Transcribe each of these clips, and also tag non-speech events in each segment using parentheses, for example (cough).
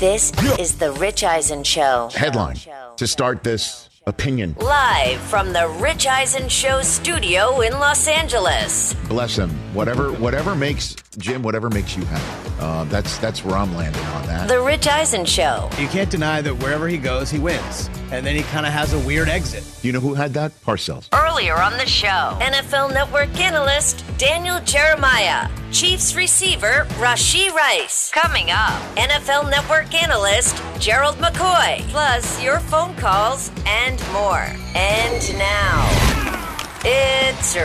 This is the Rich Eisen Show. Headline to start this opinion. Live from the Rich Eisen Show studio in Los Angeles. Bless him. Whatever, whatever makes Jim, whatever makes you happy. Uh, that's that's where I'm landing on that. The Rich Eisen Show. You can't deny that wherever he goes, he wins. And then he kind of has a weird exit. You know who had that? Parcells. Earlier on the show, NFL Network analyst Daniel Jeremiah, Chiefs receiver Rashee Rice. Coming up, NFL Network analyst Gerald McCoy, plus your phone calls and more. And now. It's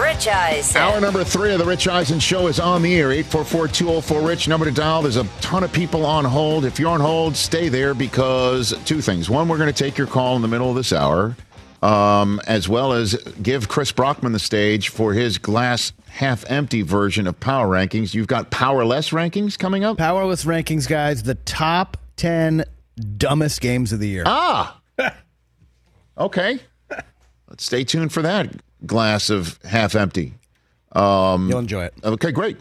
Rich Eisen. Hour number three of the Rich Eisen Show is on the air. 844-204-RICH. Number to dial. There's a ton of people on hold. If you're on hold, stay there because two things. One, we're going to take your call in the middle of this hour, um, as well as give Chris Brockman the stage for his glass half empty version of power rankings. You've got powerless rankings coming up. Powerless rankings, guys. The top 10 dumbest games of the year. Ah. Okay. Let's stay tuned for that glass of half empty. Um, You'll enjoy it. Okay, great.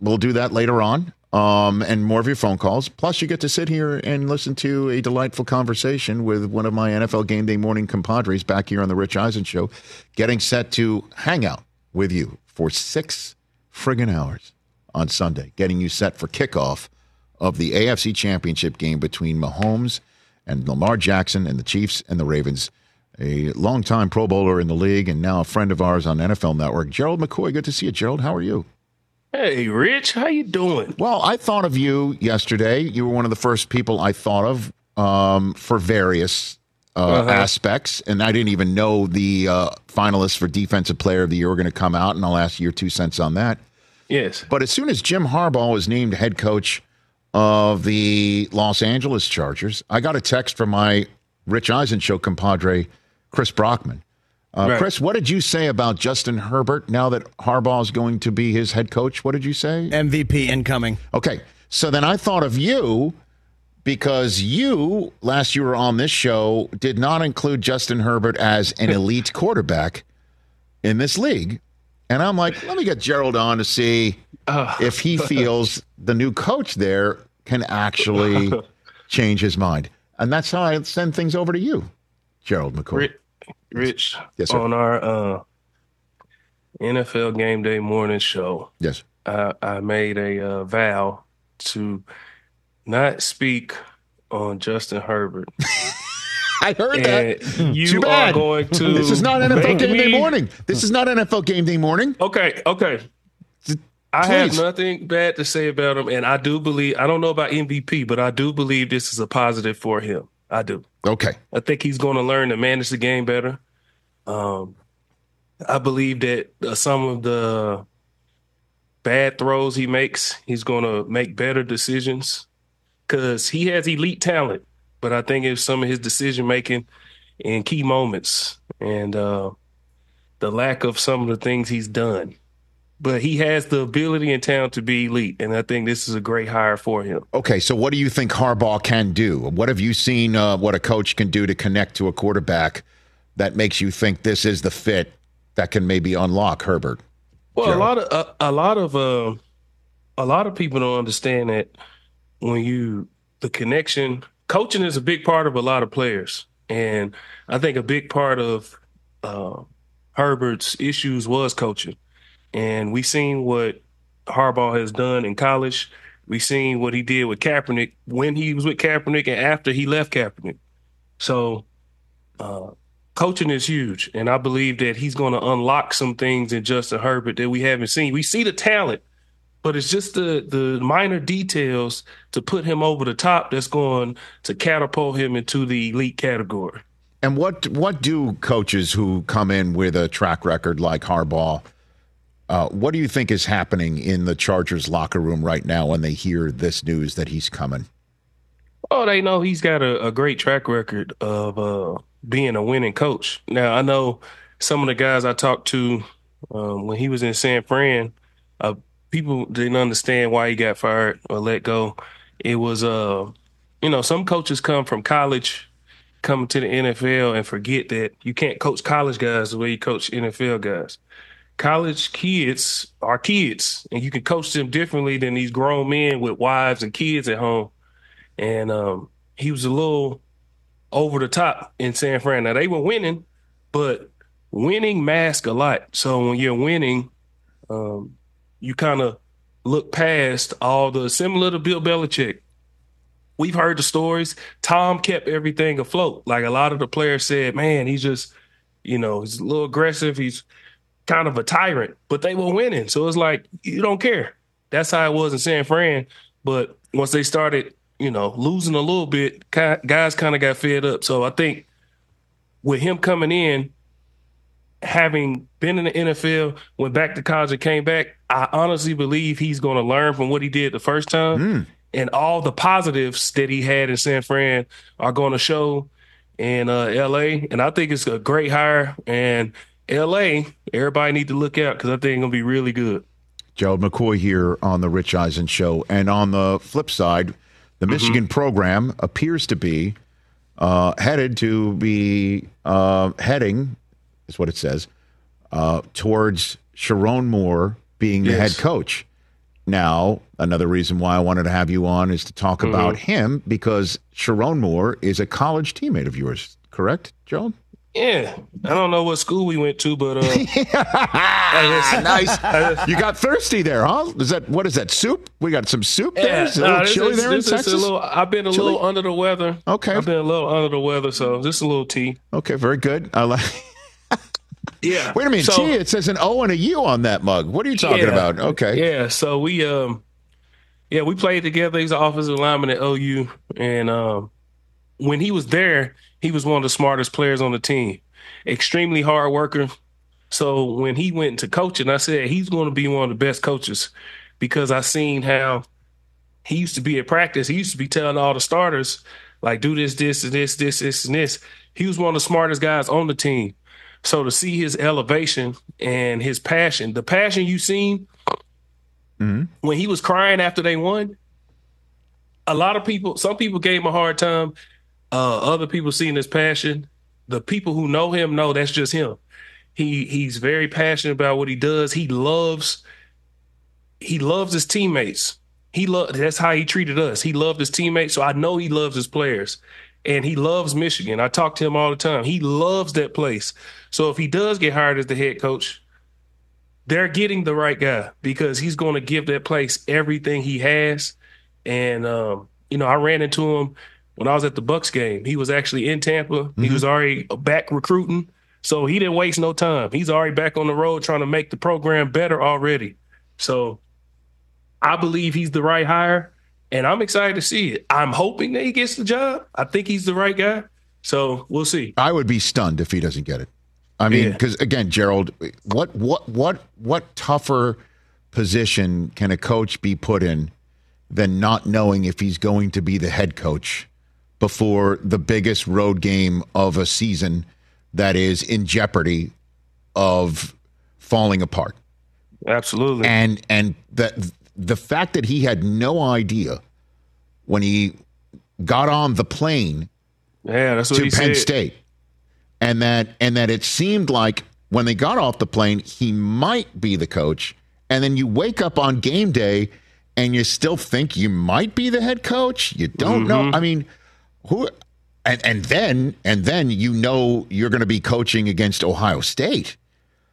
We'll do that later on. Um, and more of your phone calls. Plus, you get to sit here and listen to a delightful conversation with one of my NFL game day morning compadres back here on the Rich Eisen Show, getting set to hang out with you for six friggin' hours on Sunday, getting you set for kickoff of the AFC Championship game between Mahomes and Lamar Jackson and the Chiefs and the Ravens. A longtime Pro Bowler in the league and now a friend of ours on NFL Network, Gerald McCoy. Good to see you, Gerald. How are you? Hey, Rich, how you doing? Well, I thought of you yesterday. You were one of the first people I thought of um, for various uh, Uh-huh. aspects, and I didn't even know the uh, finalists for Defensive Player of the Year were going to come out, and I'll ask you your two cents on that. Yes. But as soon as Jim Harbaugh was named head coach of the Los Angeles Chargers, I got a text from my Rich Eisen show compadre, Chris Brockman. Uh, Right. Chris, what did you say about Justin Herbert now that Harbaugh is going to be his head coach? What did you say? MVP incoming. Okay. So then I thought of you because you, last you were on this show, did not include Justin Herbert as an (laughs) elite quarterback in this league. And I'm like, let me get Gerald on to see if he (laughs) feels the new coach there can actually (laughs) change his mind. And that's how I send things over to you, Gerald McCoy. Rich, Yes, sir. on our uh, NFL Game Day morning show, Yes. I, I made a uh, vow to not speak on Justin Herbert. (laughs) I heard that. You Too are going to. This is not NFL game day morning. This is not NFL game day morning. Okay, okay. I have nothing bad to say about him, and I do believe I don't know about MVP, but I do believe this is a positive for him. I do. Okay. I think he's going to learn to manage the game better. Um, I believe that uh, some of the bad throws he makes, he's going to make better decisions because he has elite talent. But I think it's some of his decision making in key moments and uh, the lack of some of the things he's done. But he has the ability and talent to be elite, and I think this is a great hire for him. Okay, so what do you think Harbaugh can do? What have you seen? Uh, what a coach can do to connect to a quarterback that makes you think this is the fit that can maybe unlock Herbert? Well, Gerald. a lot of a, a lot of uh, a lot of people don't understand that when you the connection coaching is a big part of a lot of players, and I think a big part of uh, Herbert's issues was coaching, and we've seen what Harbaugh has done in college. We've seen what he did with Kaepernick when he was with Kaepernick and after he left Kaepernick. So uh, coaching is huge, and I believe that he's going to unlock some things in Justin Herbert that we haven't seen. We see the talent, but it's just the the minor details to put him over the top that's going to catapult him into the elite category. And what what do coaches who come in with a track record like Harbaugh? Uh, what do you think is happening in the Chargers locker room right now when they hear this news that he's coming? Oh, they know he's got a, a great track record of uh, being a winning coach. Now, I know some of the guys I talked to um, when he was in San Fran, uh, people didn't understand why he got fired or let go. It was, uh, you know, some coaches come from college, come to the NFL, and forget that you can't coach college guys the way you coach NFL guys. College kids are kids, and you can coach them differently than these grown men with wives and kids at home. And um, he was a little over the top in San Fran. Now they were winning, but winning masks a lot. So when you're winning, um, you kind of look past all the similar to Bill Belichick. We've heard the stories. Tom kept everything afloat. Like a lot of the players said, man, he's just, you know, he's a little aggressive. He's kind of a tyrant, but they were winning. So it's like, you don't care. That's how it was in San Fran. But once they started, you know, losing a little bit, guys kind of got fed up. So I think with him coming in, having been in the NFL, went back to college and came back, I honestly believe he's going to learn from what he did the first time. Mm. And all the positives that he had in San Fran are going to show in uh, LA. And I think it's a great hire. And LA, everybody need to look out because I think it's going to be really good. Gerald McCoy here on the Rich Eisen Show. And on the flip side, the mm-hmm. Michigan program appears to be uh, headed to be uh, heading is what it says, uh, towards Sherrone Moore being the head coach. Now, another reason why I wanted to have you on is to talk mm-hmm. about him because Sherrone Moore is a college teammate of yours, correct, Joe? Yeah, I don't know what school we went to, but uh, (laughs) nice. (laughs) you got thirsty there, huh? Is that what is that soup? We got some soup there. Yeah, is a little chili is, there in Texas. Little, I've been a little under the weather. Okay, I've been a little under the weather, so just a little tea. Okay, very good. I like. (laughs) Yeah. Wait a minute. So, it says an O and a U on that mug. What are you talking yeah, about? Okay. Yeah. So we um yeah, we played together. He's an offensive lineman at OU. And um when he was there, he was one of the smartest players on the team. Extremely hard worker. So when he went into coaching, I said he's going to be one of the best coaches because I seen how he used to be at practice. He used to be telling all the starters, like, do this, this, and this, this, this, and this. He was one of the smartest guys on the team. So to see his elevation and his passion, the passion you seen mm-hmm. when he was crying after they won, a lot of people, some people gave him a hard time. Uh, other people seeing his passion. The people who know him know that's just him. He he's very passionate about what he does. He loves he loves his teammates. He loved that's how he treated us. He loved his teammates. So I know he loves his players and he loves Michigan. I talk to him all the time. He loves that place. So if he does get hired as the head coach, they're getting the right guy because he's going to give that place everything he has. And um, you know, I ran into him when I was at the Bucs game. He was actually in Tampa. Mm-hmm. He was already back recruiting, so he didn't waste no time. He's already back on the road trying to make the program better already. So I believe he's the right hire and I'm excited to see it. I'm hoping that he gets the job. I think he's the right guy. So we'll see. I would be stunned if he doesn't get it. I mean, because yeah. again, Gerald, what what what what tougher position can a coach be put in than not knowing if he's going to be the head coach before the biggest road game of a season that is in jeopardy of falling apart? Absolutely. And and that the fact that he had no idea when he got on the plane yeah, to Penn said. State, and that and that it seemed like when they got off the plane he might be the coach, and then you wake up on game day and you still think you might be the head coach. You don't mm-hmm. know. I mean, who? And and then and then you know you're going to be coaching against Ohio State.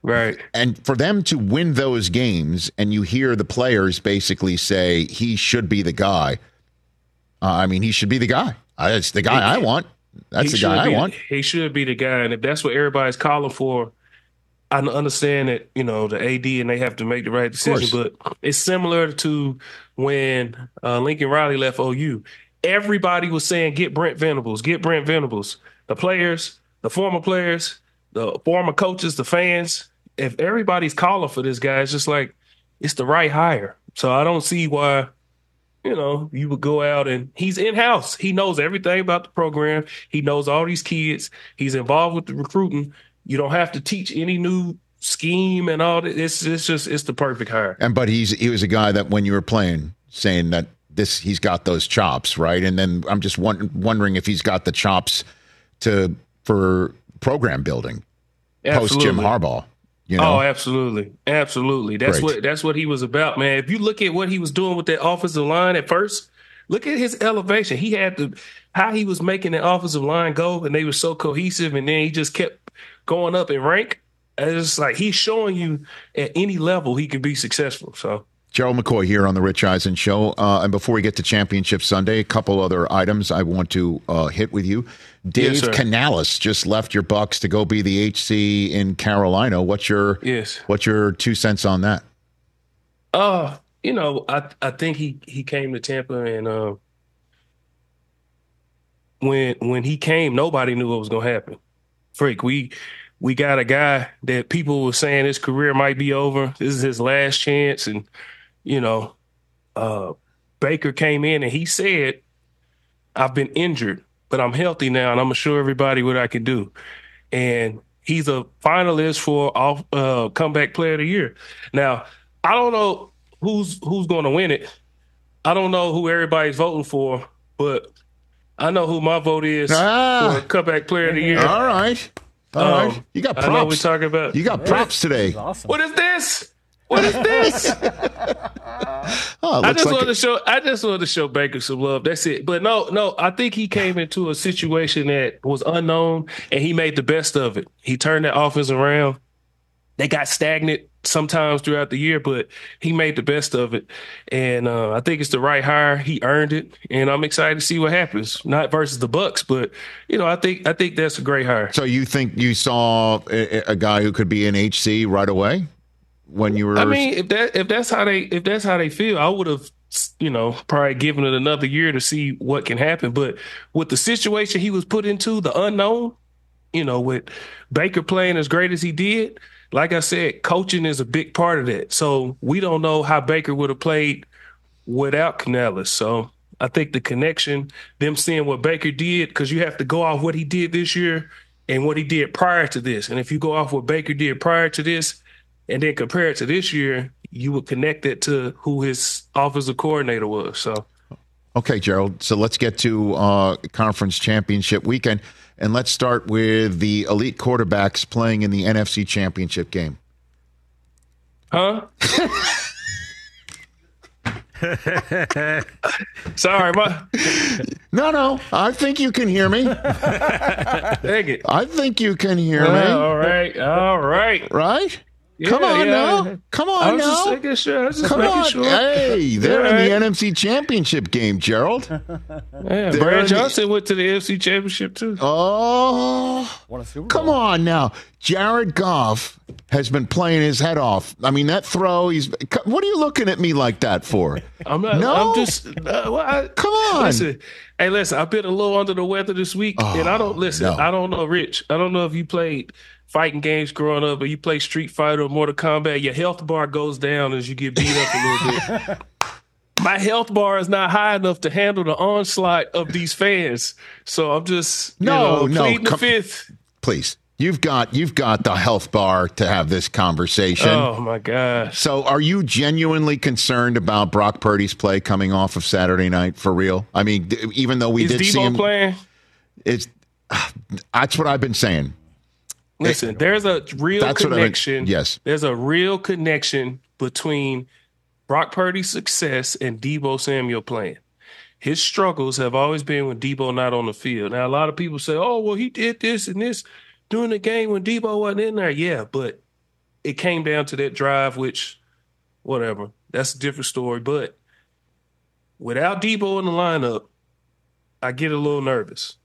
Right. And for them to win those games, and you hear the players basically say he should be the guy. Uh, I mean, he should be the guy. That's the guy he, I want. That's the guy I want. He should be the guy, and if that's what everybody's calling for, I understand that you know the AD and they have to make the right decision. But it's similar to when uh, Lincoln Riley left OU. Everybody was saying, "Get Brent Venables, get Brent Venables." The players, the former players, the former coaches, the fans, if everybody's calling for this guy, it's just like it's the right hire. So I don't see why you know, you would go out and he's in house. He knows everything about the program. He knows all these kids. He's involved with the recruiting. You don't have to teach any new scheme and all that. It's it's just it's the perfect hire. And but he's he was a guy that when you were playing, saying that this he's got those chops, right? And then I'm just wondering if he's got the chops to for program building post Jim Harbaugh. You know? Oh, absolutely, absolutely. That's Great. what that's what he was about, man. If you look at what he was doing with that offensive line at first, look at his elevation. He had to how he was making the offensive line go, and they were so cohesive, and then he just kept going up in rank. It's like he's showing you at any level he can be successful. So Gerald McCoy here on the Rich Eisen Show. Uh, and before we get to Championship Sunday, a couple other items I want to uh, hit with you. Dave yes, Canales just left your Bucs to go be the HC in Carolina. What's your yes? What's your two cents on that? Uh, you know, I I think he he came to Tampa and uh, when when he came, nobody knew what was going to happen. Freak, we we got a guy that people were saying his career might be over. This is his last chance, and you know, uh, Baker came in and he said, I've been injured, but I'm healthy now and I'm gonna show everybody what I can do. And he's a finalist for off uh, comeback player of the year. Now, I don't know who's who's gonna win it. I don't know who everybody's voting for, but I know who my vote is ah, for comeback player of the year. All right. All um, right. You got props. I know we talking about. You got props today. Awesome. What is this? What is this? (laughs) oh, I just like wanted to show. I just wanted to show Baker some love. That's it. But no, no. I think he came into a situation that was unknown, and he made the best of it. He turned that offense around. They got stagnant sometimes throughout the year, but he made the best of it, and uh, I think it's the right hire. He earned it, and I'm excited to see what happens. Not versus the Bucs, but you know, I think I think that's a great hire. So you think you saw a, a guy who could be an HC right away? When you were. I mean, if that if that's how they if that's how they feel, I would have you know probably given it another year to see what can happen. But with the situation he was put into, the unknown, you know, with Baker playing as great as he did, like I said, coaching is a big part of that. So we don't know how Baker would have played without Canales. So I think the connection, them seeing what Baker did, because you have to go off what he did this year and what he did prior to this. And if you go off what Baker did prior to this, and then compare it to this year, you would connect it to who his offensive coordinator was. So, okay, Gerald. So let's get to uh, conference championship weekend, and let's start with the elite quarterbacks playing in the NFC championship game. Huh? (laughs) Sorry, my no, no. I think you can hear me. (laughs) Dang it! I think you can hear well, me. All right, all right, right. Yeah, Come on yeah. now. Come on I was now. Just making sure. I was just Come making on. Sure. Hey, they're in the NFC Championship game, Gerald. (laughs) yeah, Brad Johnson the... went to the NFC Championship too. Oh, come on now. Jared Goff has been playing his head off. I mean, that throw. He's. What are you looking at me like that for? (laughs) I'm not. No, I'm just. Uh, well, I, come on. Listen, hey, listen. I've been a little under the weather this week, oh, and I don't listen. No. I don't know, Rich. I don't know if you played fighting games growing up, or you play Street Fighter or Mortal Kombat, your health bar goes down as you get beat up a little bit. (laughs) My health bar is not high enough to handle the onslaught of these fans, so I'm just no, you know, no, the fifth. Please, you've got you've got the health bar to have this conversation. Oh my gosh! So, are you genuinely concerned about Brock Purdy's play coming off of Saturday night for real? I mean, even though we is did Deebo see him playing, it's (sighs) that's what I've been saying. Listen, there's a real connection. I mean. Yes. There's a real connection between Brock Purdy's success and Deebo Samuel playing. His struggles have always been when Deebo not on the field. Now, a lot of people say, oh, well, he did this and this during the game when Deebo wasn't in there. Yeah, but it came down to that drive, which, whatever, that's a different story. But without Deebo in the lineup, I get a little nervous.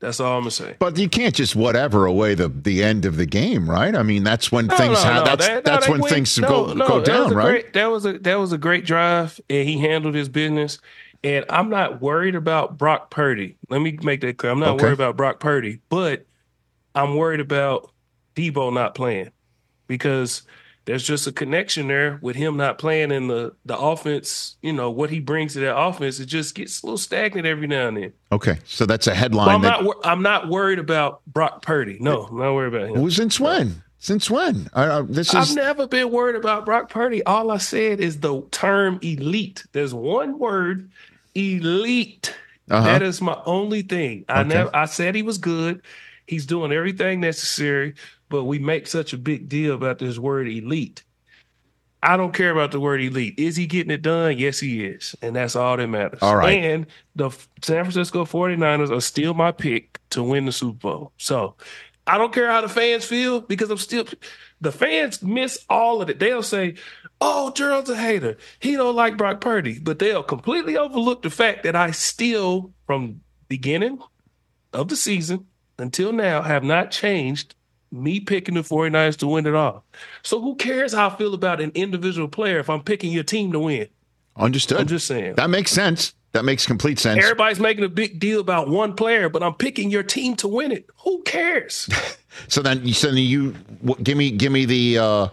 That's all I'm gonna say. But you can't just whatever away the, the end of the game, right? I mean, that's when no, things no, have, no, that's that, that's when went, things go go down, right? Great, that was a that was a great drive, and he handled his business. And I'm not worried about Brock Purdy. Let me make that clear. I'm not okay. worried about Brock Purdy, but I'm worried about Deebo not playing because there's just a connection there with him not playing in the the offense. You know what he brings to that offense. It just gets a little stagnant every now and then. Okay, so that's a headline. But I'm that, not. I'm not worried about Brock Purdy. No, I'm not worried about him. Well, since when? Since when? Uh, this is. I've never been worried about Brock Purdy. All I said is the term elite. There's one word, elite. Uh-huh. That is my only thing. I Okay. never. I said he was good. He's doing everything necessary, but we make such a big deal about this word elite. I don't care about the word elite. Is he getting it done? Yes, he is. And that's all that matters. All right. And the San Francisco 49ers are still my pick to win the Super Bowl. So I don't care how the fans feel because I'm still the fans miss all of it. They'll say, Oh, Gerald's a hater. He don't like Brock Purdy. But they'll completely overlook the fact that I still, from beginning of the season until now, have not changed me picking the 49ers to win it all. So who cares how I feel about an individual player if I'm picking your team to win? Understood. I'm just saying. That makes sense. That makes complete sense. Everybody's making a big deal about one player, but I'm picking your team to win it. Who cares? (laughs) So then, you so then you give me give me the uh,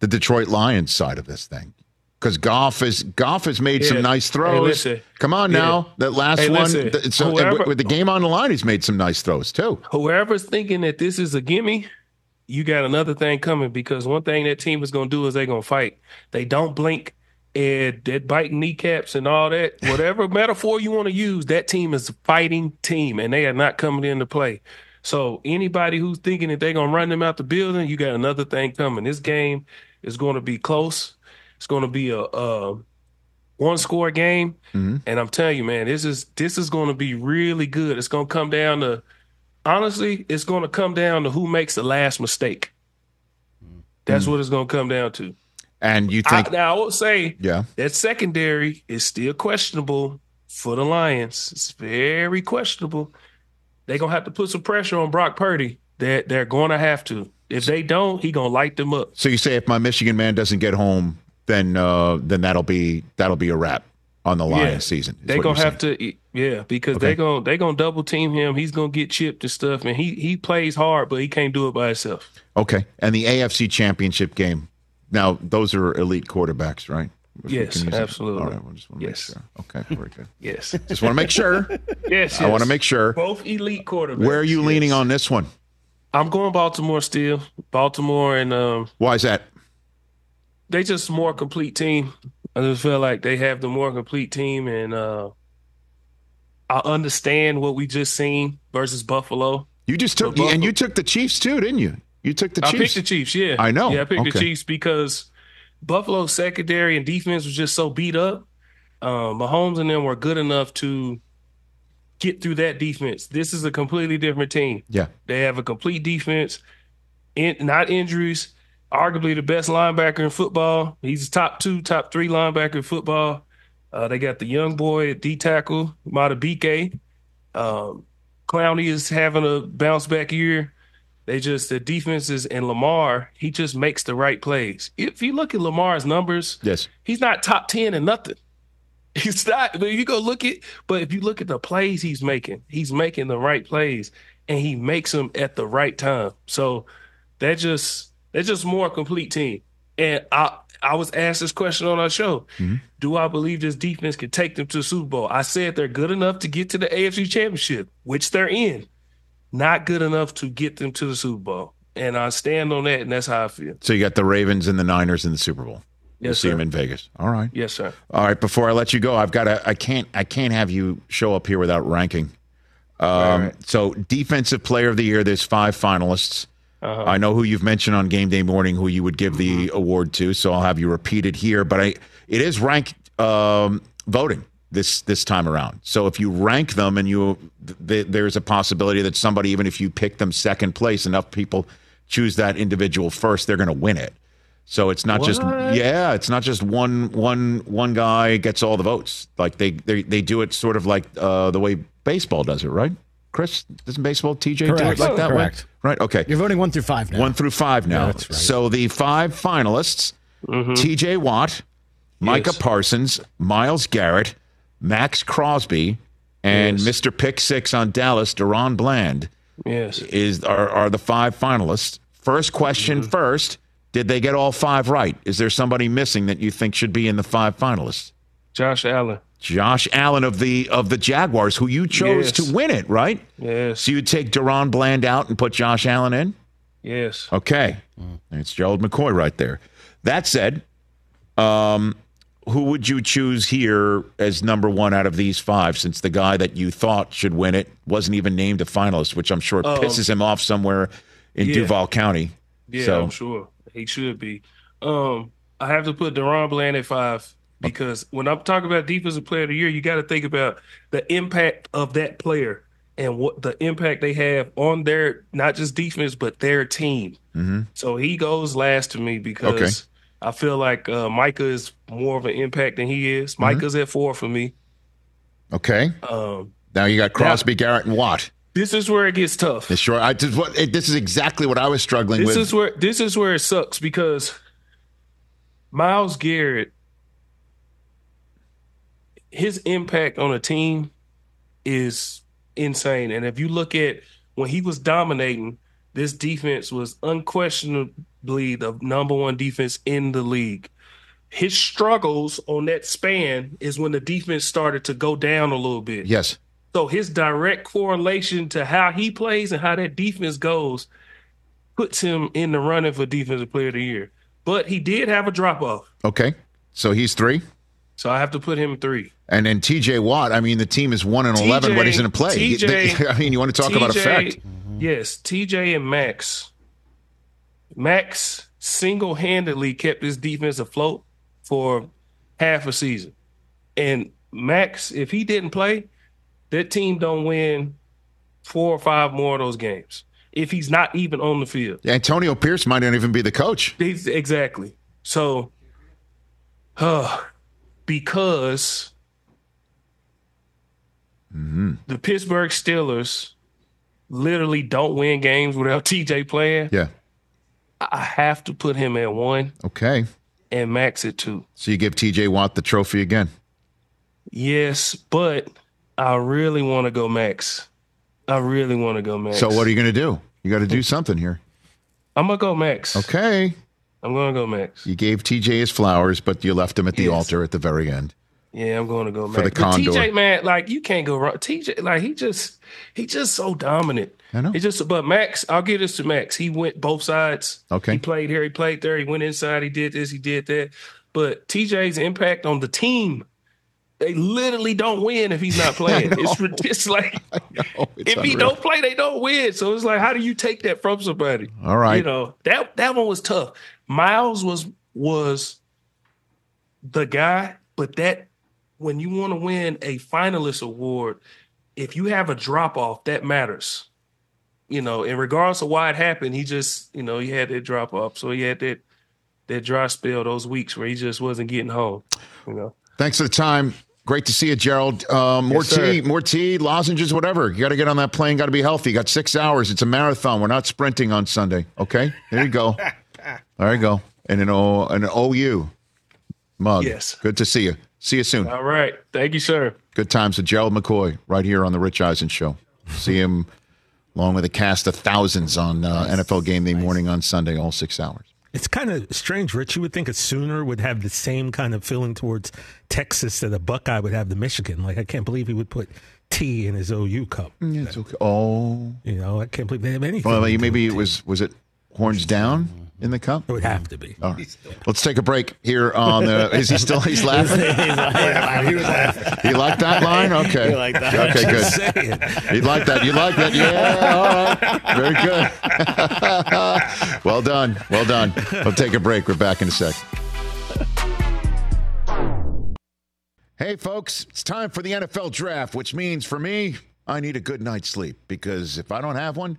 the Detroit Lions side of this thing because Goff is Goff has made some nice throws. listen. Come on Yeah. now, that last Hey, one. listen. th- so Whoever- with the game on the line, he's made some nice throws too. Whoever's thinking that this is a gimme, you got another thing coming because one thing that team is going to do is they're going to fight. They don't blink and they're biting kneecaps and all that. Whatever (laughs) metaphor you want to use, that team is a fighting team and they are not coming into play. So anybody who's thinking that they're going to run them out the building, you got another thing coming. This game is going to be close. It's going to be a, a one score game. Mm-hmm. And I'm telling you, man, this is this is going to be really good. It's going to come down to honestly, it's going to come down to who makes the last mistake. That's what it's going to come down to. And you I, think, now, I will say yeah, that secondary is still questionable for the Lions. It's very questionable. They're going to have to put some pressure on Brock Purdy. They're, they're going to have to. If they don't, he going to light them up. so you say if my Michigan man doesn't get home, then uh, then that'll be that'll be a wrap on the Lions Yeah. season. They're gonna have saying. to, yeah, because Okay. they're gonna they're gonna double team him. He's gonna get chipped and stuff, and he he plays hard, but he can't do it by himself. Okay, and the AFC Championship game. Now those are elite quarterbacks, right? If Yes, absolutely. All right, I just want to Yes. make sure. Okay, very good. (laughs) Yes, Just want to make sure. (laughs) yes. I want to make sure. both elite quarterbacks. Where are you yes. leaning on this one? I'm going Baltimore still. Baltimore and um, Why is that? they just more complete team. I just feel like they have the more complete team, and uh, I understand what we just seen versus Buffalo. You just took Buffalo- and you took the Chiefs too, didn't you? You took the I Chiefs. I picked the Chiefs. Yeah, I know. Yeah, I picked Okay. the Chiefs because Buffalo's secondary and defense was just so beat up. Um, Mahomes and them were good enough to get through that defense. This is a completely different team. yeah. They have a complete defense, in, not injuries. Arguably the best linebacker in football. He's top two, top three linebacker in football. Uh, they got the young boy at D tackle, Madubuike. Um, Clowney is having a bounce back year. They just the defenses and Lamar, he just makes the right plays. If you look at Lamar's numbers, Yes. he's not top 10 and nothing. (laughs) He's not, but you go look at, but if you look at the plays he's making, he's making the right plays and he makes them at the right time. So that just, that's just more complete team. And I, I was asked this question on our show. Do I believe this defense can take them to the Super Bowl? I said they're good enough to get to the AFC championship, which they're in. Not good enough to get them to the Super Bowl. And I stand on that, and that's how I feel. So you got the Ravens and the Niners in the Super Bowl. We'll see sir. them in Vegas. All right. Yes, sir. All right. Before I let you go, I've got to. I can't. I can't have you show up here without ranking. Um, So defensive player of the year. There's five finalists. Uh-huh. I know who you've mentioned on game day morning who you would give the Mm-hmm. award to, so I'll have you repeat it here. But I, it is ranked um, voting this this time around. So if you rank them and you, th- there's a possibility that somebody, even if you pick them second place, enough people choose that individual first, they're going to win it. So it's not just yeah, it's not just one one one guy gets all the votes. Like they they they do it sort of like uh, the way baseball does it, right? Chris, doesn't baseball TJ do it like that Correct. way? Right. Okay. You're voting one through five now. One through five now. Yeah, that's right. So the five finalists: mm-hmm. T.J. Watt, Micah Yes. Parsons, Myles Garrett, Maxx Crosby, and Yes. Mr. Pick Six on Dallas, DaRon Bland Yes. is are, are the five finalists. First question mm-hmm. first. Did they get all five right? Is there somebody missing that you think should be in the five finalists? Josh Allen. Josh Allen of the of the Jaguars, who you chose Yes. to win it, right? Yes. So you take DaRon Bland out and put Josh Allen in? Yes. Okay. It's Gerald McCoy right there. That said, um, who would you choose here as number one out of these five since the guy that you thought should win it wasn't even named a finalist, which I'm sure pisses him off somewhere in yeah. Duval County? Yeah, So- I'm sure he should be. Um, I have to put DaRon Bland at five because when I'm talking about defensive player of the year, you got to think about the impact of that player and what the impact they have on their not just defense but their team. Mm-hmm. So he goes last to me because Okay. I feel like uh, Micah is more of an impact than he is. Mm-hmm. Micah's at four for me. Okay. Um, Now you got Crosby, Garrett, and Watt. this is where it gets tough. It's Sure. I just what this is exactly what I was struggling This with. is where this is where it sucks because Myles Garrett, his impact on a team is insane. And if you look at when he was dominating, this defense was unquestionably the number one defense in the league. His struggles on that span is when the defense started to go down a little bit. yes. So his direct correlation to how he plays and how that defense goes puts him in the running for defensive player of the year. But he did have a drop off. Okay. So he's three. So I have to put him three. And then TJ Watt, I mean, the team is one and eleven when he's in a play. TJ (laughs) I mean, you want to talk about TJ effect? Yes, TJ and Maxx. Maxx single handedly kept his defense afloat for half a season. And Maxx, if he didn't play, that team don't win four or five more of those games. If he's not even on the field. Antonio Pierce might not even be the coach. He's- Exactly. So, uh, because the Pittsburgh Steelers literally don't win games without TJ playing, Yeah. I have to put him at one Okay. and Maxx at two. So you give TJ Watt the trophy again. Yes, but I really want to go Maxx. I really want to go Maxx. So what are you going to do? You got to do something here. I'm gonna go Maxx. Okay. I'm gonna go Maxx. You gave TJ his flowers, but you left him at the Yes. altar at the very end. Yeah, I'm going to go For Maxx. the But TJ, man, like you can't go wrong. TJ, like he just he just so dominant. I know. He just but Maxx, I'll give this to Maxx. He went both sides. Okay. He played here, he played there, he went inside, he did this, he did that. But TJ's impact on the team, they literally don't win if he's not (laughs) playing. it's it's like (laughs) it's if he don't play, they don't win. So it's like, how do you take that from somebody? All right. You know, that that one was tough. Myles was was the guy, but that when you want to win a finalist award, if you have a drop off, that matters. You know, and regardless of why it happened, he just, you know, he had that drop off. So he had that that dry spell those weeks where he just wasn't getting home. You know. Thanks for the time. Great to see you, Gerald. Uh, more Yes, sir. tea, more tea, lozenges, whatever. You got to get on that plane. Got to be healthy. You got six hours. It's a marathon. We're not sprinting on Sunday. Okay, there you go. (laughs) there you go. And an O, an OU mug. Yes. Good to see you. See you soon. All right. Thank you, sir. Good times with Gerald McCoy right here on the Rich Eisen Show. See him along with a cast of thousands on uh, NFL Game Day morning on Sunday, all six hours. It's kind of strange, Rich. You would think a Sooner would have the same kind of feeling towards Texas that a Buckeye would have to Michigan. Like, I can't believe he would put tea in his OU cup. Yeah, it's okay. Oh, You know, I can't believe they have anything. well, to do maybe it was was it horns down in the cup? It would have to be. All right. Let's take a break here on the. Is he still? He's (laughs) laughing. he was laughing. He liked that line. Okay. He liked that. Okay, good. He liked that. You like that? Yeah. All right. Very good. (laughs) well done. Well done. We'll take a break. We're back in a sec. Hey, folks, it's time for the NFL draft, which means for me, I need a good night's sleep because if I don't have one,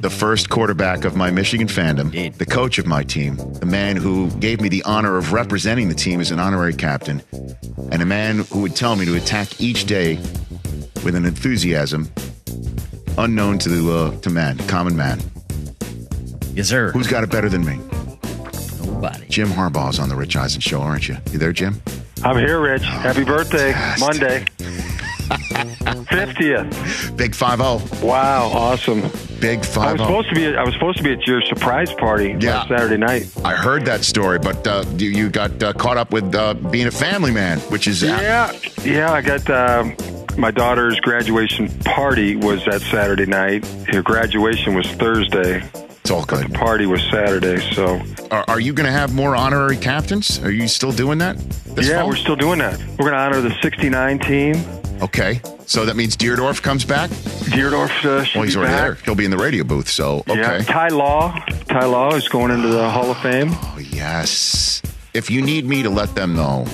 the first quarterback of my Michigan fandom, the coach of my team, the man who gave me the honor of representing the team as an honorary captain, and a man who would tell me to attack each day with an enthusiasm unknown to the uh, to man, common man. Yes, sir. Who's got it better than me? Nobody. Jim Harbaugh's on the Rich Eisen show, aren't you? You there, Jim? I'm here, Rich. Happy birthday, Monday. (laughs) 50th. Big 5 0. Wow, awesome. Big I was supposed to be I was supposed to be at your surprise party Yeah. last Saturday night. I heard that story, but uh, you, you got uh, caught up with uh, being a family man, which is. Yeah, yeah. I got um, my daughter's graduation party was that Saturday night. Her graduation was Thursday. It's all good. The party was Saturday. So Are, are you going to have more honorary captains? Are you still doing that? yeah, fall? we're still doing that. We're going to honor the '69 team. Okay. So that means Dierdorf comes back? Dierdorf uh, should Well, he's be already back. there. He'll be in the radio booth. So, okay. Yeah, Ty Law. Ty Law is going into the Hall of Fame. Oh, yes. If you need me to let them know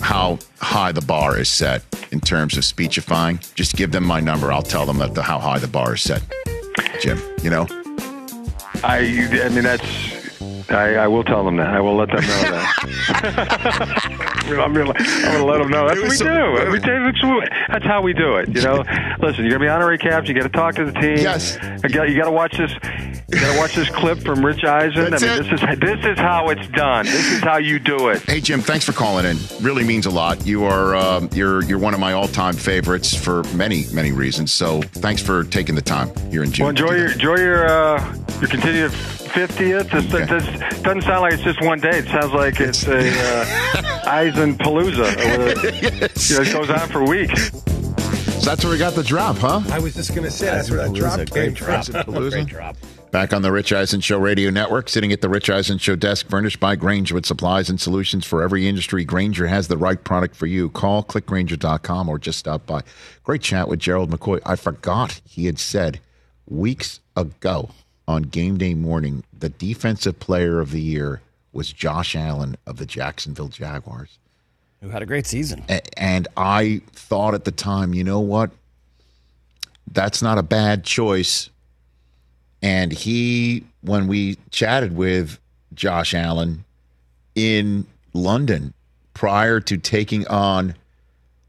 how high the bar is set in terms of speechifying, just give them my number. I'll tell them that the, how high the bar is set. Jim, you know? I, I mean, that's. I, I will tell them that. I will let them know that. (laughs) (laughs) I'm gonna, I'm gonna let them know. That's what we do. We take- That's how we do it. You know, listen, you're gonna be honorary caps. You got to talk to the team. Yes. You got, you got to watch this. You got to watch this clip from Rich Eisen. That's I mean, it. this is this is how it's done. This is how you do it. Hey Jim, thanks for calling in. Really means a lot. You are um, you're you're one of my all-time favorites for many many reasons. So thanks for taking the time here in June. Well, enjoy your enjoy your uh, your continued fiftieth. This, Okay. this doesn't sound like it's just one day. It sounds like it's a (laughs) uh, Eisen Palooza. (laughs) Yes. You know, it goes on for weeks. So that's where we got the drop, huh? I was just going to say that's where that drop came great from. (laughs) Great drop. Back on the Rich Eisen Show Radio Network, sitting at the Rich Eisen Show desk, furnished by Grainger with supplies and solutions for every industry. Grainger has the right product for you. Call clickgranger.com or just stop by. Great chat with Gerald McCoy. I forgot he had said weeks ago on game day morning the defensive player of the year was Josh Allen of the Jacksonville Jaguars. Who had a great season. A- And I thought at the time, you know what? That's not a bad choice. And he, when we chatted with Josh Allen in London prior to taking on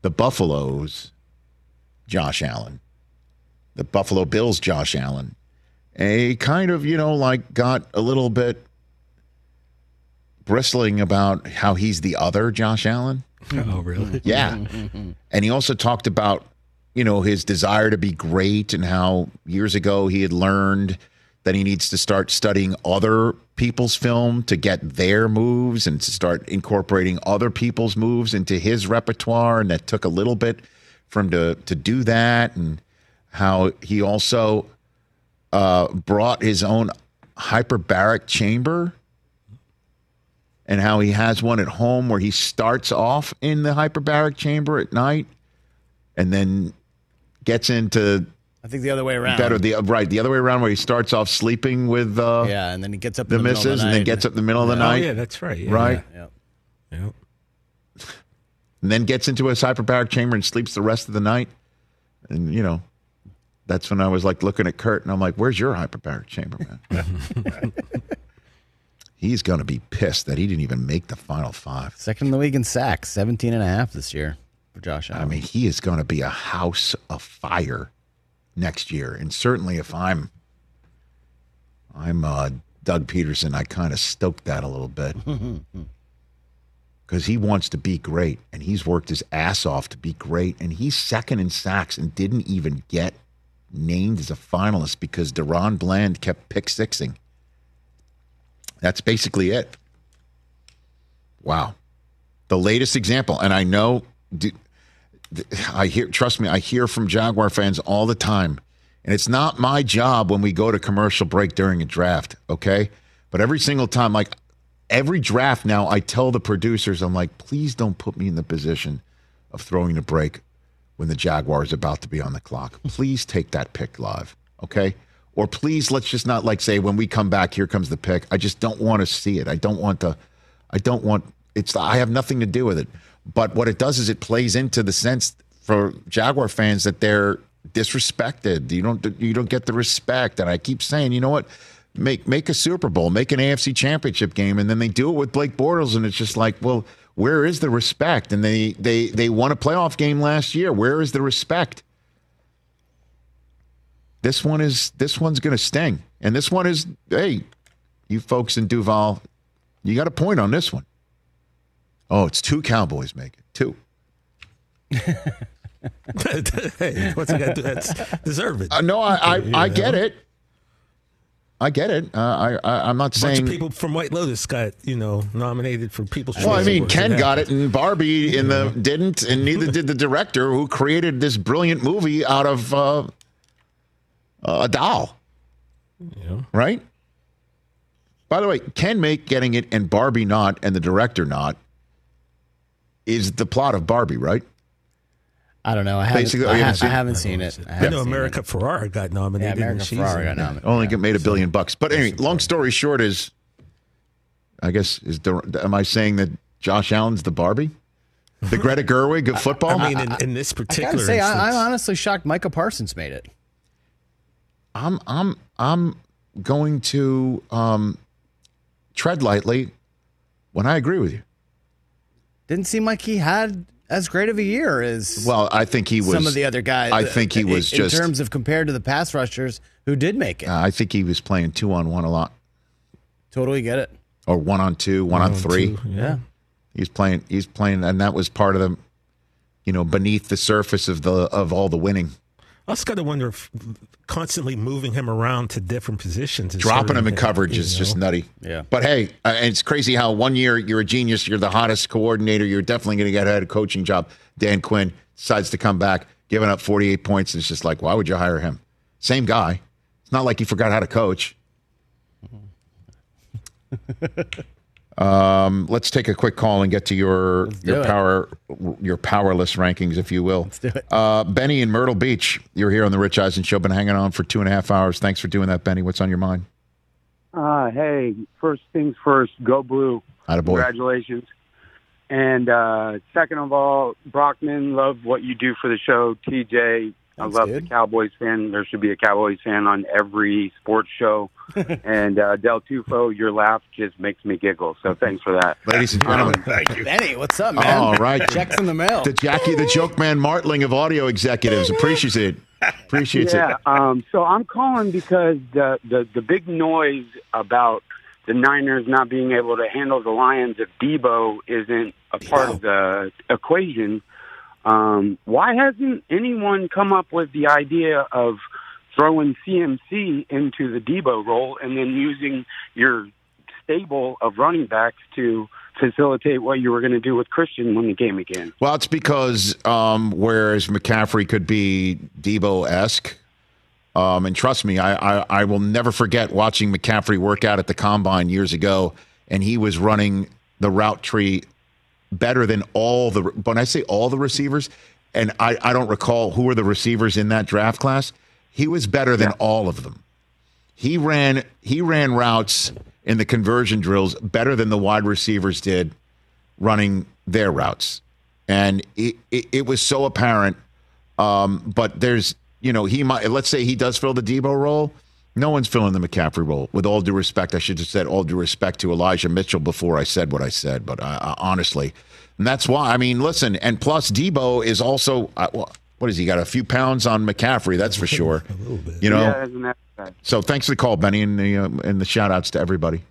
the Buffaloes, Josh Allen, the Buffalo Bills, Josh Allen, a kind of, you know, like got a little bit bristling about how he's the other Josh Allen. (laughs) Oh, really? Yeah. and he also talked about, you know, his desire to be great and how years ago he had learned that he needs to start studying other people's film to get their moves and to start incorporating other people's moves into his repertoire. And that took a little bit for him to, to do that. And how he also uh, brought his own hyperbaric chamber and how he has one at home where he starts off in the hyperbaric chamber at night and then gets into I think the other way around. better the right the other way around where he starts off sleeping with uh, yeah, and then he gets up the, the, middle missus the and then gets up in the middle of the night. Oh night yeah, that's right. Yeah, right Yeah. Yeah. Yep. and then gets into his hyperbaric chamber and sleeps the rest of the night and you know that's when I was like looking at Kurt and I'm like where's your hyperbaric chamber man (laughs) he's going to be pissed that he didn't even make the final five. Second in the league in sacks, 17 and a half this year for Josh Allen. I mean, he is going to be a house of fire next year, and certainly if I'm, I'm uh, Doug Pederson, I kind of stoked that a little bit. (laughs) Because he wants to be great, and he's worked his ass off to be great, and he's second in sacks and didn't even get named as a finalist because DaRon Bland kept pick sixing. That's basically it. Wow the latest example, and I know, I hear. Trust me, I hear from Jaguar fans all the time, and it's not my job when we go to commercial break during a draft. Okay, but every single time, like every draft now, I tell the producers, I'm like, please don't put me in the position of throwing a break when the Jaguar is about to be on the clock. Please take that pick live, okay? Or please, let's just not like say when we come back, here comes the pick. I just don't want to see it. I don't want to. I don't want. It's. I have nothing to do with it. But what it does is it plays into the sense for Jaguar fans that they're disrespected. You don't. You don't get the respect. And I keep saying, you know what? Make make a Super Bowl, make an AFC Championship game, and then they do it with Blake Bortles, and it's just like, well, where is the respect? And they they they won a playoff game last year. Where is the respect? This one is this one's going to sting, and this one is hey, you folks in Duval, you got a point on this one. Oh, it's two Cowboys make it two. (laughs) hey, what's it got to do? That's deserve it. Uh, no, I I, I get it. I get it. Uh, I, I I'm not A bunch saying. of people from White Lotus got you know nominated for People's Choice. Well, I mean, Ken got it, and Barbie in the didn't, and neither did the director who created this brilliant movie out of uh, a doll. Yeah. right? By the way, Ken make getting it and Barbie not, and the director not, is the plot of Barbie, right? I don't know. I haven't, Basically, oh, I, you haven't seen I it? haven't seen it. I I haven't know America it. Ferrera got nominated. and America she's Ferrera in got it. nominated. Only get made a billion bucks. But anyway, long story short is, I guess is the, am I saying that Josh Allen's the Barbie, the (laughs) Greta Gerwig of football? I mean, in, in this I particular gotta say, I, I'm honestly shocked Micah Parsons made it. I'm I'm I'm going to um, tread lightly when I agree with you. Didn't seem like he had as great of a year as Well, I think he was. some of the other guys. I think he in- was in just. terms of compared to the pass rushers who did make it. uh, I think he was playing two on one a lot, totally get it. or one on two, one on three. Two, yeah. He's playing. He's playing, and that was part of the, you know, beneath the surface of the of all the winning, I also got to wonder if constantly moving him around to different positions, dropping him hurting in coverage is know? just nutty. Yeah. But hey, uh, it's crazy how one year you're a genius, you're the hottest coordinator, you're definitely going to get a head coaching job. Dan Quinn decides to come back, giving up 48 points. And it's just like, why would you hire him? Same guy. It's not like he forgot how to coach. (laughs) um, let's take a quick call and get to your do your it. power your powerless rankings, if you will. Let's do it. Uh, Benny in Myrtle Beach, you're here on the Rich Eisen Show. Been hanging on for two and a half hours. Thanks for doing that, Benny. What's on your mind? Uh, hey, first things first, go blue. Attaboy. Congratulations. And uh, second of all, Brockman, love what you do for the show. TJ, I love dude. the Cowboys fan. There should be a Cowboys fan on every sports show. (laughs) and uh, Del Tufo, your laugh just makes me giggle. So thanks for that. Ladies and gentlemen, thank you. Benny, what's up, man? All right. Checks in the mail. To Jackie, the joke man Martling of audio executives. Appreciates it. Appreciates yeah, it. um, so I'm calling because the, the the big noise about the Niners not being able to handle the Lions if Deebo isn't a part of the equation. Um, why hasn't anyone come up with the idea of throwing CMC into the Deebo role and then using your stable of running backs to facilitate what you were going to do with Christian when the game began? Well, it's because um, whereas McCaffrey could be Deebo esque, Um, and trust me, I, I, I will never forget watching McCaffrey work out at the combine years ago, and he was running the route tree better than all the. When I say all the receivers, and I, I don't recall who were the receivers in that draft class, he was better than all of them. He ran he ran routes in the conversion drills better than the wide receivers did running their routes, and it, it, it was so apparent. Um, but there's you know he might let's say he does fill the Deebo role. No one's filling the McCaffrey role. With all due respect, I should have said all due respect to Elijah Mitchell before I said what I said. But I, I, honestly, and that's why I mean, listen, and plus Deebo is also uh, well, what has he got? A few pounds on McCaffrey, that's for (laughs) sure. a little bit. You know. Yeah, isn't that bad? So thanks for the call, Benny, and the uh, and the shout outs to everybody.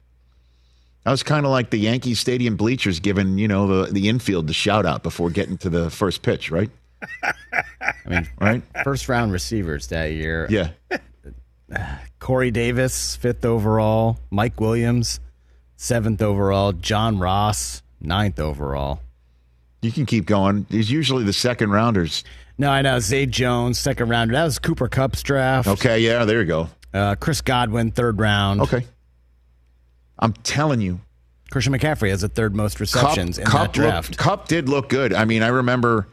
That was kind of like the Yankee Stadium bleachers giving you know the the infield the shout out before getting to the first pitch, right? (laughs) I mean, Right? first round receivers that year. Yeah. (sighs) Corey Davis, fifth overall. Mike Williams, seventh overall. John Ross, ninth overall. You can keep going. These usually the second rounders. No, I know. Zay Jones, second rounder. That was Cooper Kupp's draft. Okay, yeah, there you go. Uh, Chris Godwin, third round. Okay. I'm telling you, Christian McCaffrey has the third most receptions in that Kupp, draft. looked- Kupp did look good. I mean, I remember.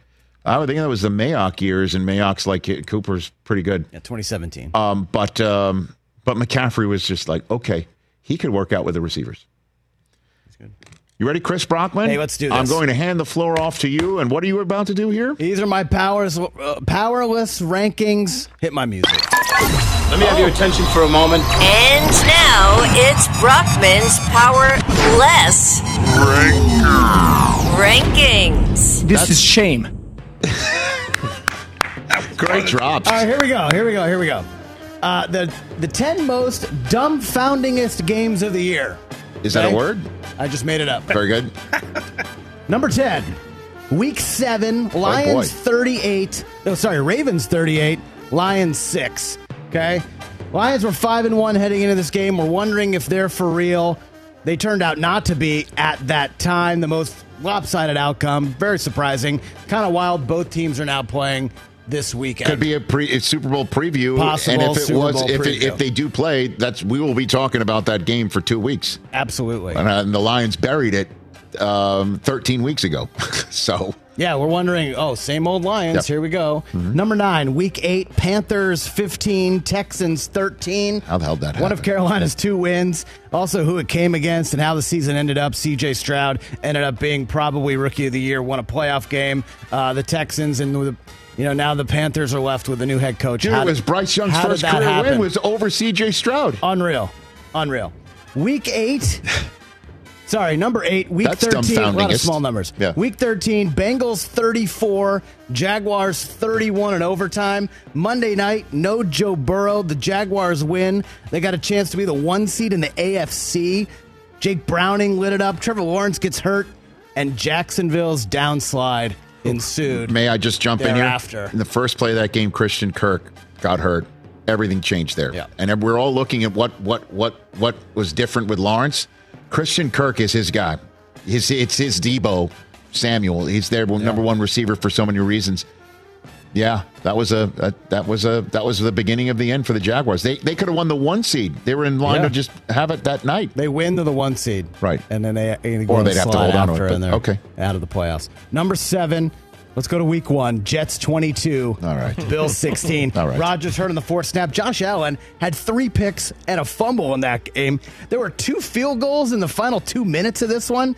I would think that was the Mayock years, and Mayock's like Cooper's pretty good. yeah, 2017. Um, but um, but McCaffrey was just like, okay, he could work out with the receivers. You ready, Chris Brockman? Hey, let's do this. I'm going to hand the floor off to you. And what are you about to do here? These are my powers, uh, powerless rankings. Hit my music. Let me have your attention for a moment. And now it's Brockman's Power Less Rankings. This is shame. Great drops. All right, here we go. Here we go. Here we go. Uh, the the ten most dumbfoundingest games of the year. Is that a Okay? word? I just made it up. Very good. (laughs) Number 10, week seven, Lions boy. 38. No, sorry, Ravens 38, Lions 6. Okay? Lions were 5 and 1 heading into this game. We're wondering if they're for real. They turned out not to be at that time. The most lopsided outcome. Very surprising. Kind of wild. Both teams are now playing this weekend. Could be a pre a Super Bowl preview. Possible and if it Super was, Bowl if it, if they do play, that's we will be talking about that game for two weeks. Absolutely. And, uh, and the Lions buried it um, 13 weeks ago. (laughs) so Yeah, we're wondering. Oh, same old Lions. Yep. Mm-hmm. Here we go. Number nine, week eight, Panthers 15, Texans 13. How the hell did that One of? Carolina's two wins. Also, who it came against and how the season ended up. CJ Stroud ended up being probably rookie of the year, won a playoff game. Uh, the Texans and the. You know, now the Panthers are left with a new head coach. Dude, How it did- was Bryce Young's first career happen? win was over C.J. Stroud. Unreal. Unreal. Week eight. (laughs) Sorry, number eight. Week That's 13. A lot of small numbers. Yeah. Week 13. Bengals 34. Jaguars 31 in overtime. Monday night, no Joe Burrow. The Jaguars win. They got a chance to be the one seed in the AFC. Jake Browning lit it up. Trevor Lawrence gets hurt. And Jacksonville's downslide ensued. May I just jump in here? Thereafter. In the first play of that game, Christian Kirk got hurt. Everything changed there. Yeah. And we're all looking at what what what what was different with Lawrence. Christian Kirk is his guy. His it's his Deebo Samuel. He's their number one receiver for so many reasons. Yeah, that was a, a that was a that was the beginning of the end for the Jaguars. They they could have won the one seed. They were in line Yeah. to just have it that night. They win to the one seed, Right. And then they, they Or they'd have to hold on to it, but- okay. out of the playoffs. Number seven. Let's go to week one. Jets 22. All right. Bills 16. All right. Rodgers hurt on the fourth snap. Josh Allen had three picks and a fumble in that game. There were two field goals in the final two minutes of this one.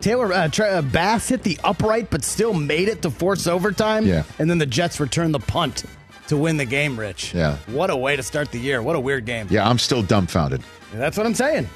Taylor uh, Tra- uh, Bass hit the upright, but still made it to force overtime. Yeah. And then the Jets returned the punt to win the game, Rich. Yeah. What a way to start the year. What a weird game. Yeah, I'm still dumbfounded. That's what I'm saying.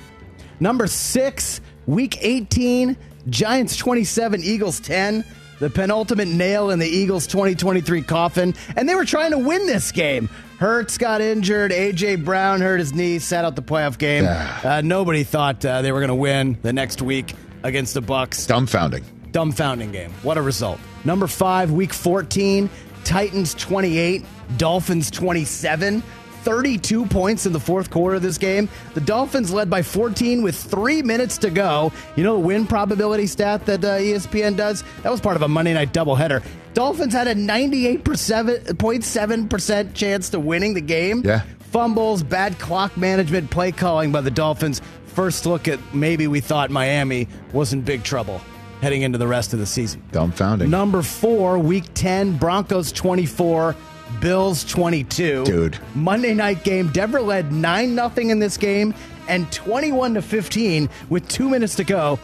Number six, week 18, Giants 27, Eagles 10. The penultimate nail in the Eagles 2023 coffin. And they were trying to win this game. Hurts got injured. A.J. Brown hurt his knee, sat out the playoff game. Uh, nobody thought uh, they were going to win the next week against the Bucs. Dumbfounding. Dumbfounding game. What a result. Number five, week 14, Titans 28, Dolphins 27. 32 points in the fourth quarter of this game. The Dolphins led by 14 with three minutes to go. You know the win probability stat that uh, ESPN does? That was part of a Monday night doubleheader. Dolphins had a 98.7% chance to winning the game. Yeah. Fumbles, bad clock management, play calling by the Dolphins. First look at maybe we thought Miami was in big trouble heading into the rest of the season. Dumbfounding. Number four, week 10, Broncos 24, Bills 22. Dude. Monday night game. Denver led 9 0 in this game and 21 to 15 with two minutes to go.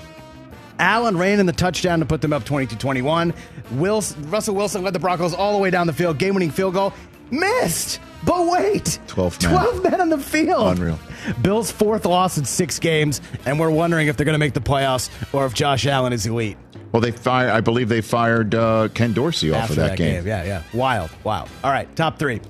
Allen ran in the touchdown to put them up 22 21. Russell Wilson led the Broncos all the way down the field. Game winning field goal. Missed! But wait! 12 men. 12 men on the field. Unreal. Bill's fourth loss in six games, and we're wondering if they're going to make the playoffs or if Josh Allen is elite. Well, they fired. I believe they fired uh, Ken Dorsey off After of that, game. Yeah, yeah. Wild, wild. All right, top three.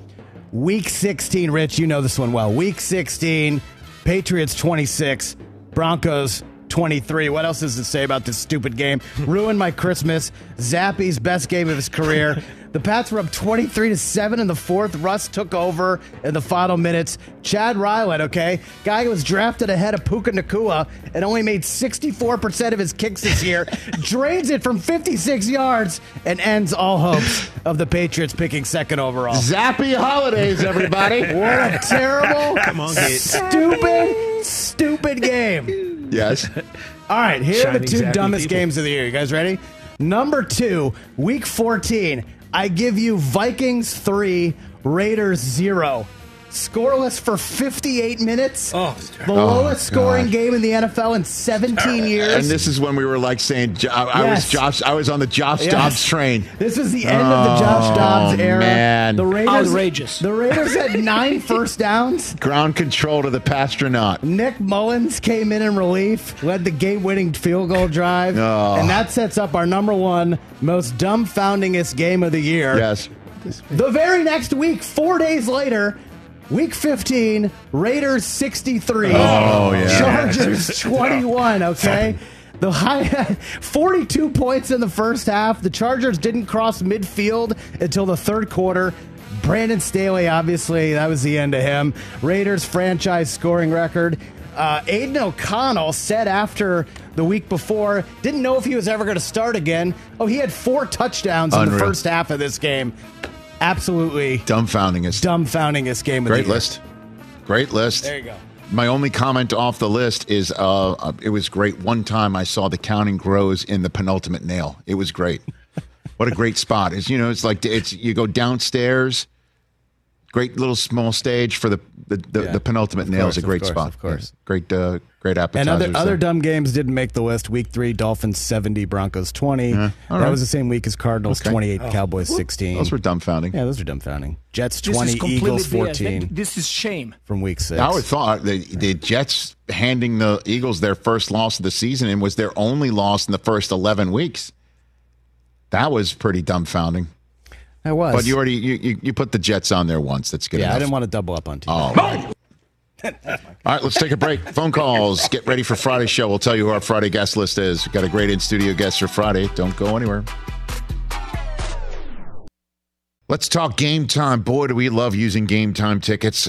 Week 16, Rich, you know this one well. Week 16, Patriots 26, Broncos 23. What else does it say about this stupid game? Ruined my Christmas. Zappe's best game of his career. (laughs) The Pats were up 23 to 7 in the fourth. Russ took over in the final minutes. Chad Ryland, okay, guy who was drafted ahead of Puka Nacua and only made 64% of his kicks this year, (laughs) drains it from 56 yards and ends all hopes of the Patriots picking second overall. Zappy holidays, everybody. (laughs) What a terrible, (laughs) Come on, stupid, stupid game. yes. All right, here are the two Zappy dumbest people. games of the year. You guys ready? Number two, week 14. I give you Vikings 3, Raiders 0. Scoreless for 58 minutes. Oh, the oh, lowest God. scoring game in the NFL in 17 years. And this is when we were like saying, Jo- I, I was Josh. I was on the Josh Yes. Dobbs train. (laughs) This was the end of the Josh oh, Dobbs Oh, era. man. The Raiders, Outrageous. The Raiders had (laughs) nine first downs. Ground control to the Passtronaut. Nick Mullens came in in relief, led the game-winning field goal drive, Oh. and that sets up our number one most dumbfoundingest game of the year. Yes. The very next week, four days later, week 15, Raiders 63. Oh, yeah. Chargers (laughs) 21, okay? The high (laughs) 42 points in the first half. The Chargers didn't cross midfield until the third quarter. Brandon Staley, obviously, that was the end of him. Raiders franchise scoring record. Uh, Aidan O'Connell said after the week before, didn't know if he was ever going to start again. Oh, he had four touchdowns in the first half of this game. Absolutely Dumbfoundingest. dumbfoundingest game of Great the year. list. Great list. There you go. My only comment off the list is uh, uh, it was great. One time I saw the counting grows in the penultimate nail. It was great. (laughs) what a great spot! It's you know it's like it's you go downstairs. Great little small stage for the the, the, Yeah. the penultimate Of nail course, is a of great course, spot. of course. Great uh, great And appetizer. other other dumb games didn't make the list. Week three, Dolphins seventy, Broncos twenty. all that right. was the same week as Cardinals Okay. twenty eight, Cowboys sixteen. Those were dumbfounding. yeah, those are dumbfounding. Jets twenty, Eagles BS. fourteen This is shame. from week six. I would thought the, the Jets handing the Eagles their first loss of the season and was their only loss in the first 11 weeks. That was pretty dumbfounding. I was, But you already you, you, you put the Jets on there once. That's good yeah, enough. I didn't want to double up on team. Oh. All right. (laughs) All right, let's take a break. Phone calls. Get ready for Friday's show. We'll tell you who our Friday guest list is. We've got a great in studio guest for Friday. Don't go anywhere. Let's talk game time. Boy, do we love using game time tickets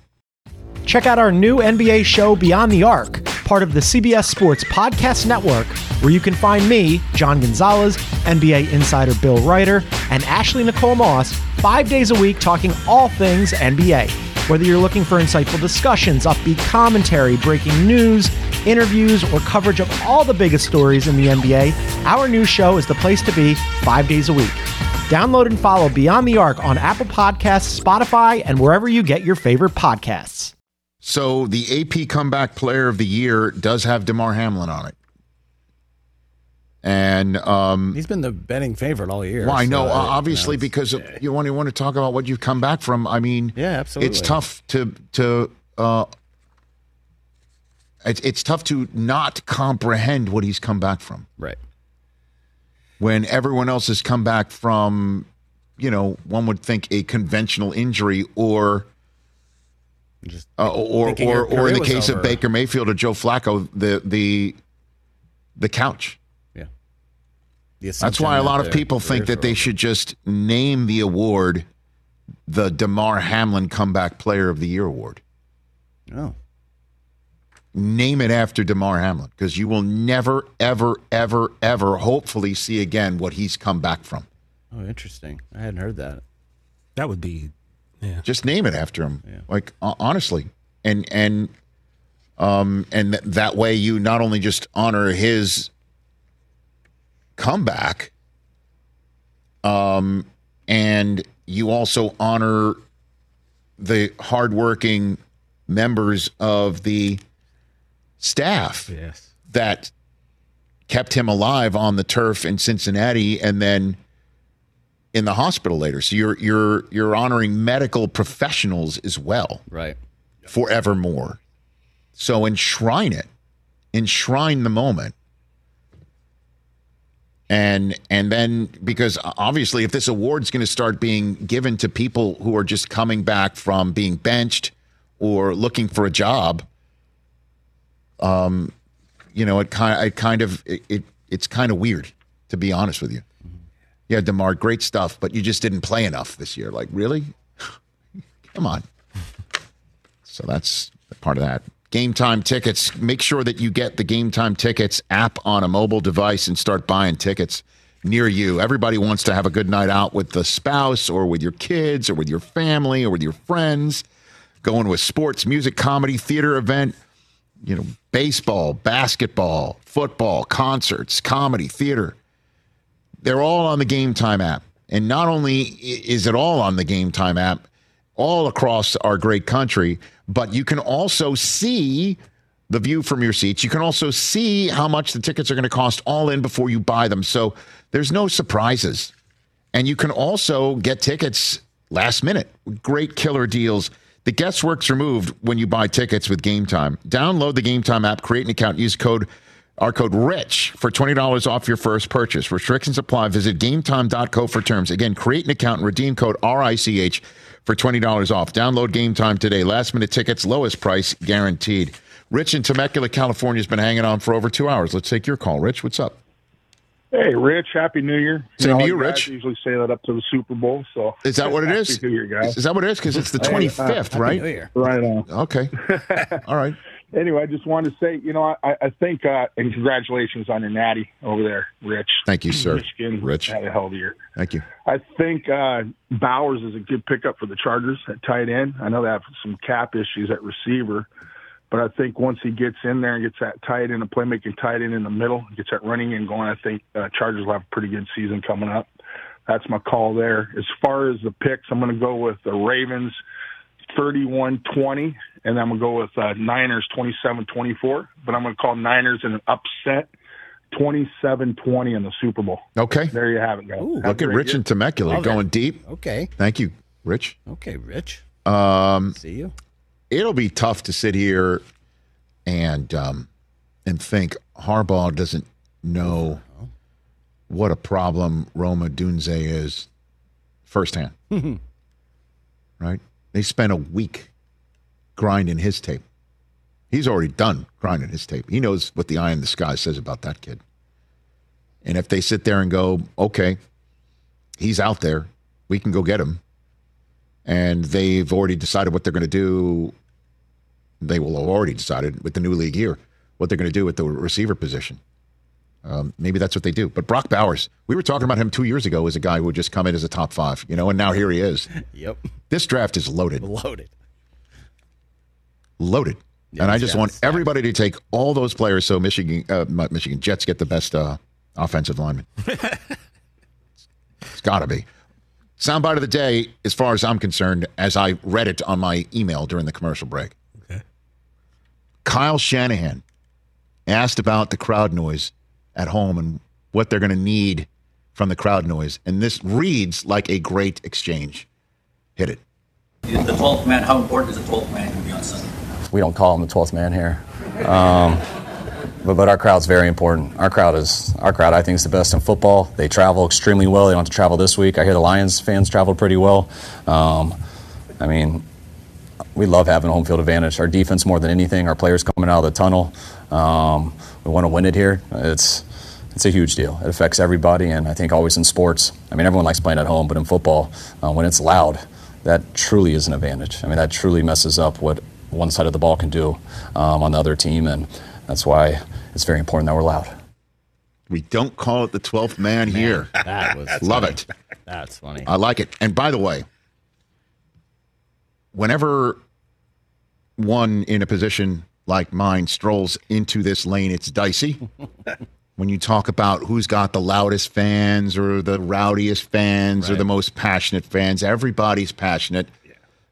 Check out our new NBA show, Beyond the Arc, part of the CBS Sports Podcast Network, where you can find me, John Gonzalez, NBA insider Bill Reiter, and Ashley Nicole Moss five days a week talking all things NBA. Whether you're looking for insightful discussions, upbeat commentary, breaking news, interviews, or coverage of all the biggest stories in the NBA, our new show is the place to be five days a week. Download and follow Beyond the Arc on Apple Podcasts, Spotify, and wherever you get your favorite podcasts. So the AP Comeback Player of the Year does have Damar Hamlin on it. And um, he's been the betting favorite all year. Well, I know, so, uh, obviously, you know, because of, you want to want to talk about what you've come back from. I mean, Yeah, absolutely. It's tough to to uh, it's it's tough to not comprehend what he's come back from right. when everyone else has come back from, you know, one would think a conventional injury or. Uh, or or or in the was case of. Baker Mayfield or Joe Flacco, the the the couch. Yeah, The That's assumption why a lot of people think that they should just name the award the Damar Hamlin Comeback Player of the Year award. Oh, Name it after Damar Hamlin because you will never, ever, ever, ever, hopefully see again what he's come back from. oh, interesting. I hadn't heard that. That would be, yeah. Just name it after him. Like honestly, and and um and th- that way you not only just honor his comeback, um, and you also honor the hardworking members of the staff Yes. that kept him alive on the turf in Cincinnati and then in the hospital later. So you're you're you're honoring medical professionals as well Right. forevermore. So enshrine it. Enshrine the moment. And and then because obviously if this award's going to start being given to people who are just coming back from being benched or looking for a job, um, you know, it kind it kind of it, it it's kind of weird to be honest with you. Yeah, Damar, great stuff, but you just didn't play enough this year. Like, really? (sighs) Come on. So that's part of that. Game time tickets. Make sure that you get the Game Time Tickets app on a mobile device and start buying tickets near you. Everybody wants to have a good night out with the spouse or with your kids or with your family or with your friends. Going with sports, music, comedy, theater event, you know, baseball, basketball, football, concerts, comedy, theater. They're all on the Game Time app. And not only is it all on the Game Time app, all across our great country, but you can also see the view from your seats. You can also see how much the tickets are going to cost all in before you buy them. So there's no surprises. And you can also get tickets last minute. Great killer deals. The guesswork's removed when you buy tickets with Game Time. Download the Game Time app, create an account, use code our code RICH for $20 off your first purchase. Restrictions apply. Visit gametime.co for terms. Again, create an account and redeem code RICH for $20 off. Download Game Time today. Last minute tickets, lowest price guaranteed. Rich in Temecula, California has been hanging on for over two hours. Let's take your call. Rich, what's up? Hey, Rich, Happy New Year. Same to know, you, guys Rich. usually say that up to the Super Bowl. So Is that what it is? Happy is? New Year, guys. Is that what it is? Because it's the Hey, 25th, uh, right? Right on. Okay. (laughs) All right. Anyway, I just wanted to say, you know, I, I think, uh, and congratulations on your natty over there, Rich. Thank you, sir. Michigan Rich. had a hell of a year. Thank you. I think uh, Bowers is a good pickup for the Chargers at tight end. I know they have some cap issues at receiver, but I think once he gets in there and gets that tight end, a playmaking tight end in the middle, gets that running and going, I think uh, Chargers will have a pretty good season coming up. That's my call there. As far as the picks, I'm going to go with the Ravens 31-20, and I'm going to go with uh, Niners 27-24, but I'm going to call Niners in an upset 27-20 in the Super Bowl. Okay. There you have it, guys. Have Look at Rich year. in Temecula Love going it. deep. Okay. Thank you, Rich. Okay, Rich. Um, See you. it'll be tough to sit here and um, and think Harbaugh doesn't know what a problem Rome Odunze is firsthand. (laughs) right? They spent a week grinding his tape. He's already done grinding his tape. He knows what the eye in the sky says about that kid. And if they sit there and go, okay, he's out there, we can go get him, and they've already decided what they're going to do. They will have already decided with the new league year what they're going to do with the receiver position. Um, maybe that's what they do. But Brock Bowers, we were talking about him two years ago as a guy who would just come in as a top five, you know, and now here he is. (laughs) Yep. This draft is loaded. Loaded. Loaded. and I just want everybody to take all those players so Michigan uh, Michigan Jets get the best uh, offensive lineman. (laughs) it's got to be. Soundbite of the day, as far as I'm concerned, as I read it on my email during the commercial break. Okay. Kyle Shanahan asked about the crowd noise at home and what they're going to need from the crowd noise. And this reads like a great exchange. Hit it. The 12th man, how important is the 12th man going to be on Sunday? We don't call him the 12th man here. Um, but, but our crowd's very important. Our crowd is our crowd. I think is the best in football. They travel extremely well. They don't have to travel this week. I hear the Lions fans traveled pretty well. Um, I mean, we love having a home field advantage. Our defense more than anything. Our players coming out of the tunnel. Um, we want to win it here. It's it's a huge deal. It affects everybody, and I think always in sports. I mean, everyone likes playing at home, but in football, uh, when it's loud, that truly is an advantage. I mean, that truly messes up what one side of the ball can do um, on the other team, and that's why it's very important that we're loud. We don't call it the 12th man, here. That was (laughs) Love funny. it. That's funny. I like it. And by the way, whenever one in a position like mine strolls into this lane, it's dicey. (laughs) when you talk about who's got the loudest fans or the rowdiest fans or the most passionate fans, everybody's passionate.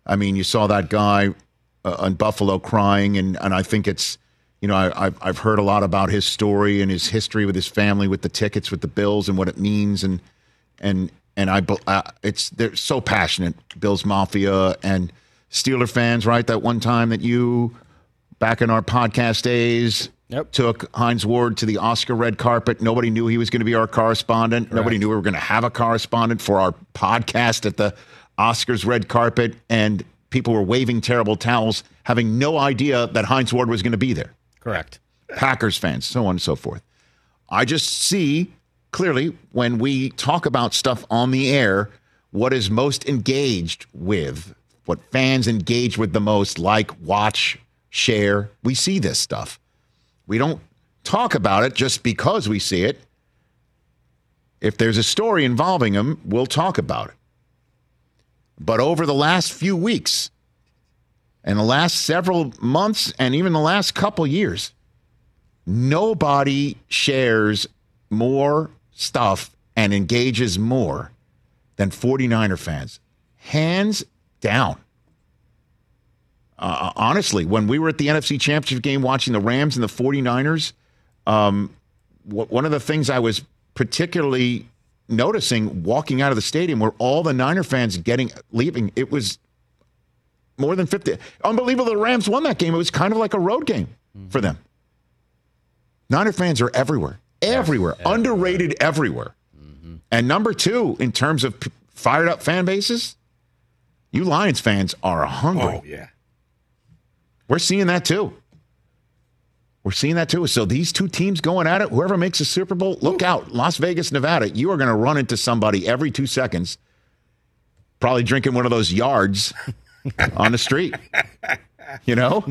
I mean, you saw that guy uh, on Buffalo crying, and, and I think it's, you know, I, I've, I've heard a lot about his story and his history with his family, with the tickets, with the Bills, and what it means, and and and I, uh, it's they're so passionate, Bills Mafia and Steeler fans, right? That one time that you, back in our podcast days, took Hines Ward to the Oscar red carpet. Nobody knew he was going to be our correspondent. Nobody knew we were going to have a correspondent for our podcast at the Oscars red carpet, and people were waving terrible towels, having no idea that Hines Ward was going to be there. Correct. Packers fans, so on and so forth. I just see clearly when we talk about stuff on the air, what is most engaged with, what fans engage with the most, like, watch, share. We see this stuff. We don't talk about it just because we see it. If there's a story involving them, we'll talk about it. But over the last few weeks, and the last several months, and even the last couple years, nobody shares more stuff and engages more than 49er fans. Hands down. Uh, honestly, when we were at the NFC Championship game watching the Rams and the 49ers, um, wh- one of the things I was particularly noticing walking out of the stadium where all the Niner fans getting leaving. It was more than 50. Unbelievable the Rams won that game. It was kind of like a road game for them. Niner fans are everywhere, everywhere, underrated everywhere. Mm-hmm. And number two, in terms of p- fired up fan bases, you Lions fans are hungry. Oh, yeah. We're seeing that too. We're seeing that too. So these two teams going at it, whoever makes a Super Bowl, look out. Las Vegas, Nevada, you are going to run into somebody every two seconds, probably drinking one of those yards (laughs) on the street. You know?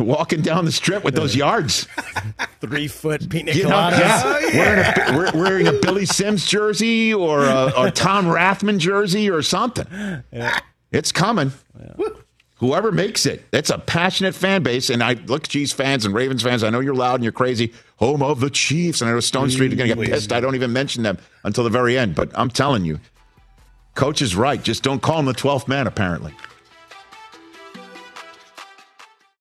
Walking down the strip with those yards. (laughs) Three foot pina You know, coladas. Oh, yeah. Wearing, a, we're- wearing a Billy Sims jersey or a, a Tom Rathman jersey or something. Yeah. It's coming. Whoever makes it, it's a passionate fan base. And I look, Chiefs fans and Ravens fans. I know you're loud and you're crazy. Home of the Chiefs, and I know Stone Street are going to get pissed. I don't even mention them until the very end. But I'm telling you, coach is right. Just don't call him the 12th man. Apparently,